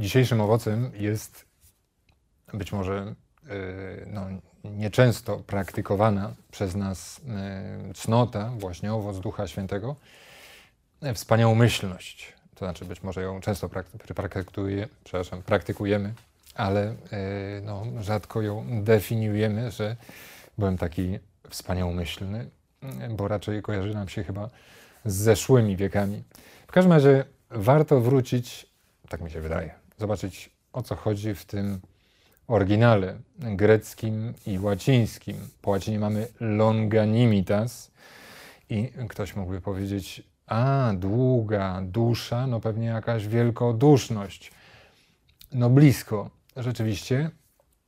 dzisiejszym owocem jest być może no, nieczęsto praktykowana przez nas cnota, właśnie owoc Ducha Świętego, wspaniałomyślność. To znaczy być może ją często praktykuje, przepraszam, praktykujemy, ale no, rzadko ją definiujemy, że byłem taki wspaniałomyślny, bo raczej kojarzy nam się chyba z zeszłymi wiekami. W każdym razie warto wrócić, tak mi się wydaje, zobaczyć o co chodzi w tym oryginale greckim i łacińskim. Po łacinie mamy longanimitas i ktoś mógłby powiedzieć, a długa dusza, no pewnie jakaś wielkoduszność. No blisko, rzeczywiście,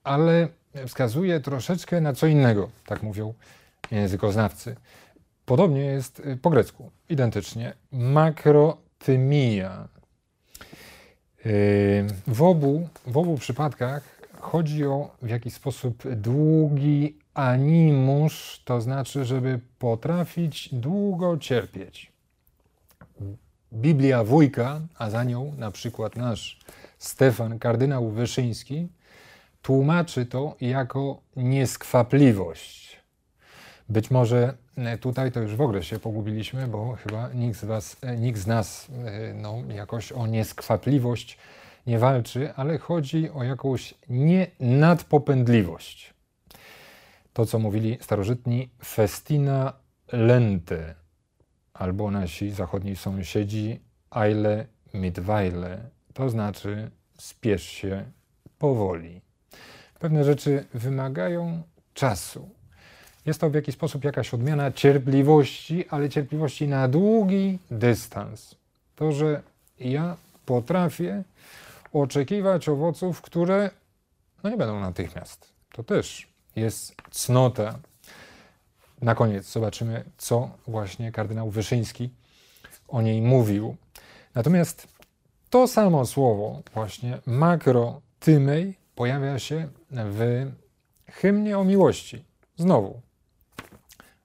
ale wskazuje troszeczkę na co innego, tak mówią językoznawcy. Podobnie jest po grecku, identycznie. Makrotymia. W obu, w obu przypadkach chodzi o w jakiś sposób długi animusz, to znaczy, żeby potrafić długo cierpieć. Biblia Wójka, a za nią na przykład nasz Stefan, kardynał Wyszyński, tłumaczy to jako nieskwapliwość. Być może e, tutaj to już w ogóle się pogubiliśmy, bo chyba nikt z, was, e, nikt z nas e, no, jakoś o nieskwapliwość nie walczy, ale chodzi o jakąś nienadpopędliwość. To, co mówili starożytni, festina lente, albo nasi zachodni sąsiedzi, eile mitweile, to znaczy spiesz się powoli. Pewne rzeczy wymagają czasu. Jest to w jakiś sposób jakaś odmiana cierpliwości, ale cierpliwości na długi dystans. To, że ja potrafię oczekiwać owoców, które no nie będą natychmiast. To też jest cnota. Na koniec zobaczymy, co właśnie kardynał Wyszyński o niej mówił. Natomiast to samo słowo, właśnie makrotymej, pojawia się w hymnie o miłości. Znowu.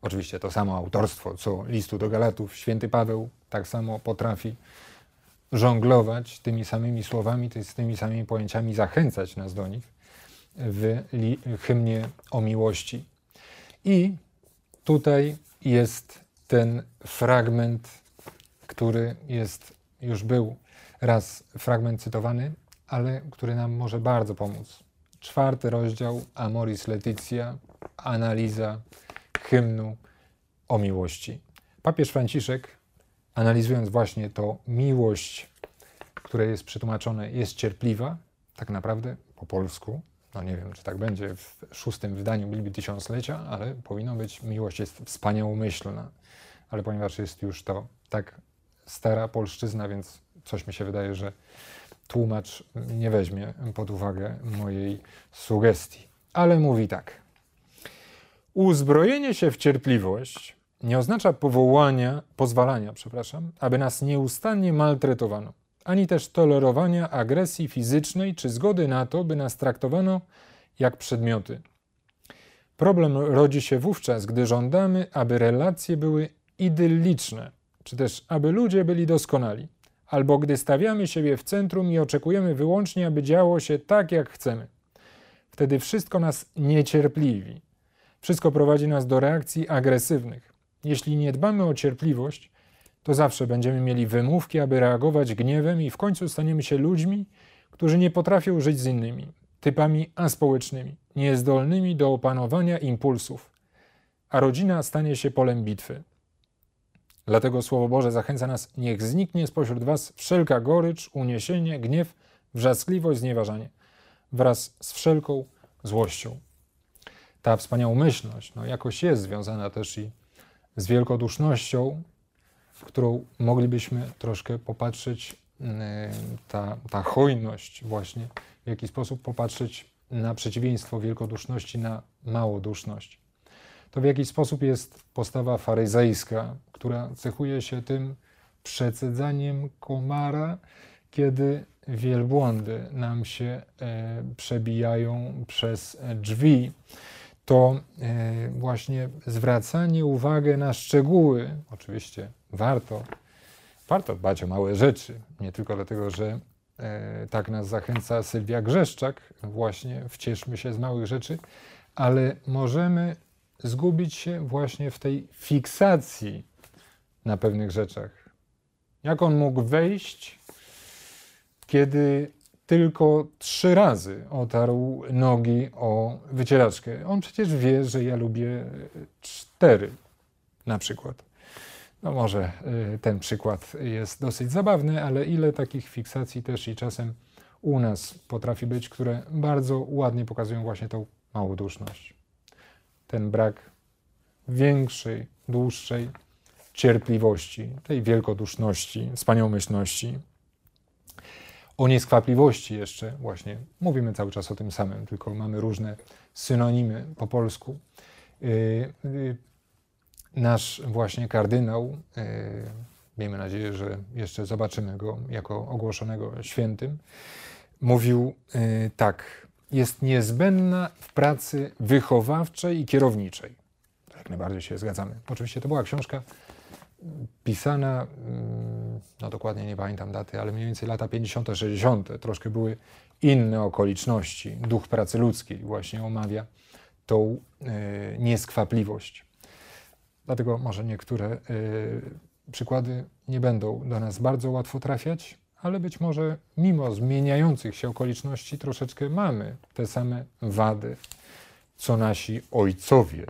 Oczywiście to samo autorstwo, co listu do Galatów. Święty Paweł tak samo potrafi żonglować tymi samymi słowami, tymi samymi pojęciami, zachęcać nas do nich w hymnie o miłości. I tutaj jest ten fragment, który jest, już był raz fragment cytowany, ale który nam może bardzo pomóc. Czwarty rozdział Amoris Leticia, analiza hymnu o miłości. Papież Franciszek, analizując właśnie to miłość, które jest przetłumaczone, jest cierpliwa, tak naprawdę po polsku. No nie wiem, czy tak będzie w szóstym wydaniu Biblii Tysiąclecia, ale powinno być miłość jest wspaniałomyślna. Ale ponieważ jest już to tak stara polszczyzna, więc coś mi się wydaje, że tłumacz nie weźmie pod uwagę mojej sugestii. Ale mówi tak. Uzbrojenie się w cierpliwość nie oznacza powołania, pozwalania, przepraszam, aby nas nieustannie maltretowano, ani też tolerowania agresji fizycznej czy zgody na to, by nas traktowano jak przedmioty. Problem rodzi się wówczas, gdy żądamy, aby relacje były idylliczne, czy też aby ludzie byli doskonali albo gdy stawiamy siebie w centrum i oczekujemy wyłącznie, aby działo się tak, jak chcemy. Wtedy wszystko nas niecierpliwi. Wszystko prowadzi nas do reakcji agresywnych. Jeśli nie dbamy o cierpliwość, to zawsze będziemy mieli wymówki, aby reagować gniewem i w końcu staniemy się ludźmi, którzy nie potrafią żyć z innymi, typami aspołecznymi, niezdolnymi do opanowania impulsów, a rodzina stanie się polem bitwy. Dlatego Słowo Boże zachęca nas, niech zniknie spośród was wszelka gorycz, uniesienie, gniew, wrzaskliwość, znieważanie, wraz z wszelką złością. Ta wspaniałomyślność no, jakoś jest związana też i z wielkodusznością, którą moglibyśmy troszkę popatrzeć, ta, ta hojność właśnie, w jaki sposób popatrzeć na przeciwieństwo wielkoduszności, na małoduszność to w jakiś sposób jest postawa faryzejska, która cechuje się tym przecedzaniem komara, kiedy wielbłądy nam się e, przebijają przez drzwi. To e, właśnie zwracanie uwagi na szczegóły, oczywiście warto, warto dbać o małe rzeczy, nie tylko dlatego, że e, tak nas zachęca Sylwia Grzeszczak, właśnie wcieszmy się z małych rzeczy, ale możemy zgubić się właśnie w tej fiksacji na pewnych rzeczach. Jak on mógł wejść, kiedy tylko trzy razy otarł nogi o wycieraczkę? On przecież wie, że ja lubię cztery na przykład. No może y, ten przykład jest dosyć zabawny, ale ile takich fiksacji też i czasem u nas potrafi być, które bardzo ładnie pokazują właśnie tą małoduszność. Ten brak większej, dłuższej cierpliwości, tej wielkoduszności, wspaniałomyślności. O nieskwapliwości jeszcze właśnie mówimy cały czas o tym samym, tylko mamy różne synonimy po polsku. Y, y, nasz właśnie kardynał, y, miejmy nadzieję, że jeszcze zobaczymy go jako ogłoszonego świętym, mówił tak, jest niezbędna w pracy wychowawczej i kierowniczej. Jak najbardziej się zgadzamy. Oczywiście to była książka pisana, mm, no dokładnie nie pamiętam daty, ale mniej więcej lata 50., 60., troszkę były inne okoliczności. Duch pracy ludzkiej właśnie omawia tą y, nieskwapliwość. Dlatego może niektóre y, przykłady nie będą do nas bardzo łatwo trafiać, ale być może mimo zmieniających się okoliczności troszeczkę mamy te same wady, co nasi ojcowie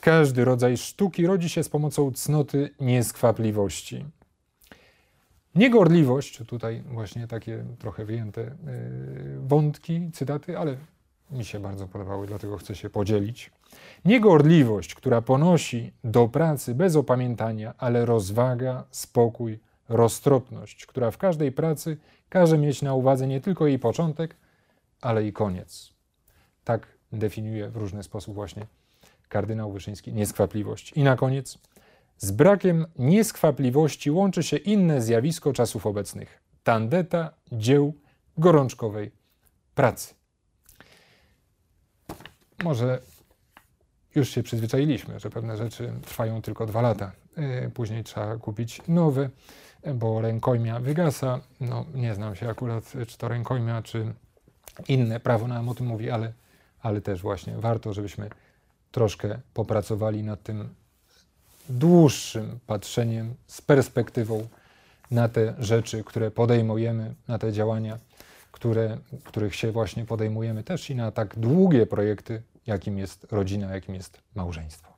każdy rodzaj sztuki rodzi się z pomocą cnoty nieskwapliwości. Niegorliwość, tutaj właśnie takie trochę wyjęte yy, wątki, cytaty, ale mi się bardzo podobały, dlatego chcę się podzielić. Niegorliwość, która ponosi do pracy bez opamiętania, ale rozwaga, spokój, roztropność, która w każdej pracy każe mieć na uwadze nie tylko jej początek, ale i koniec. Tak definiuje w różny sposób właśnie kardynał Wyszyński, nieskwapliwość. I na koniec, z brakiem nieskwapliwości łączy się inne zjawisko czasów obecnych tandeta dzieł gorączkowej pracy. Może już się przyzwyczailiśmy, że pewne rzeczy trwają tylko dwa lata. E, później trzeba kupić nowe, bo rękojmia wygasa. No, nie znam się akurat, czy to rękojmia, czy inne prawo nam o tym mówi, ale, ale też właśnie warto, żebyśmy troszkę popracowali nad tym dłuższym patrzeniem z perspektywą na te rzeczy, które podejmujemy, na te działania, które, których się właśnie podejmujemy też i na tak długie projekty, jakim jest rodzina, jakim jest małżeństwo.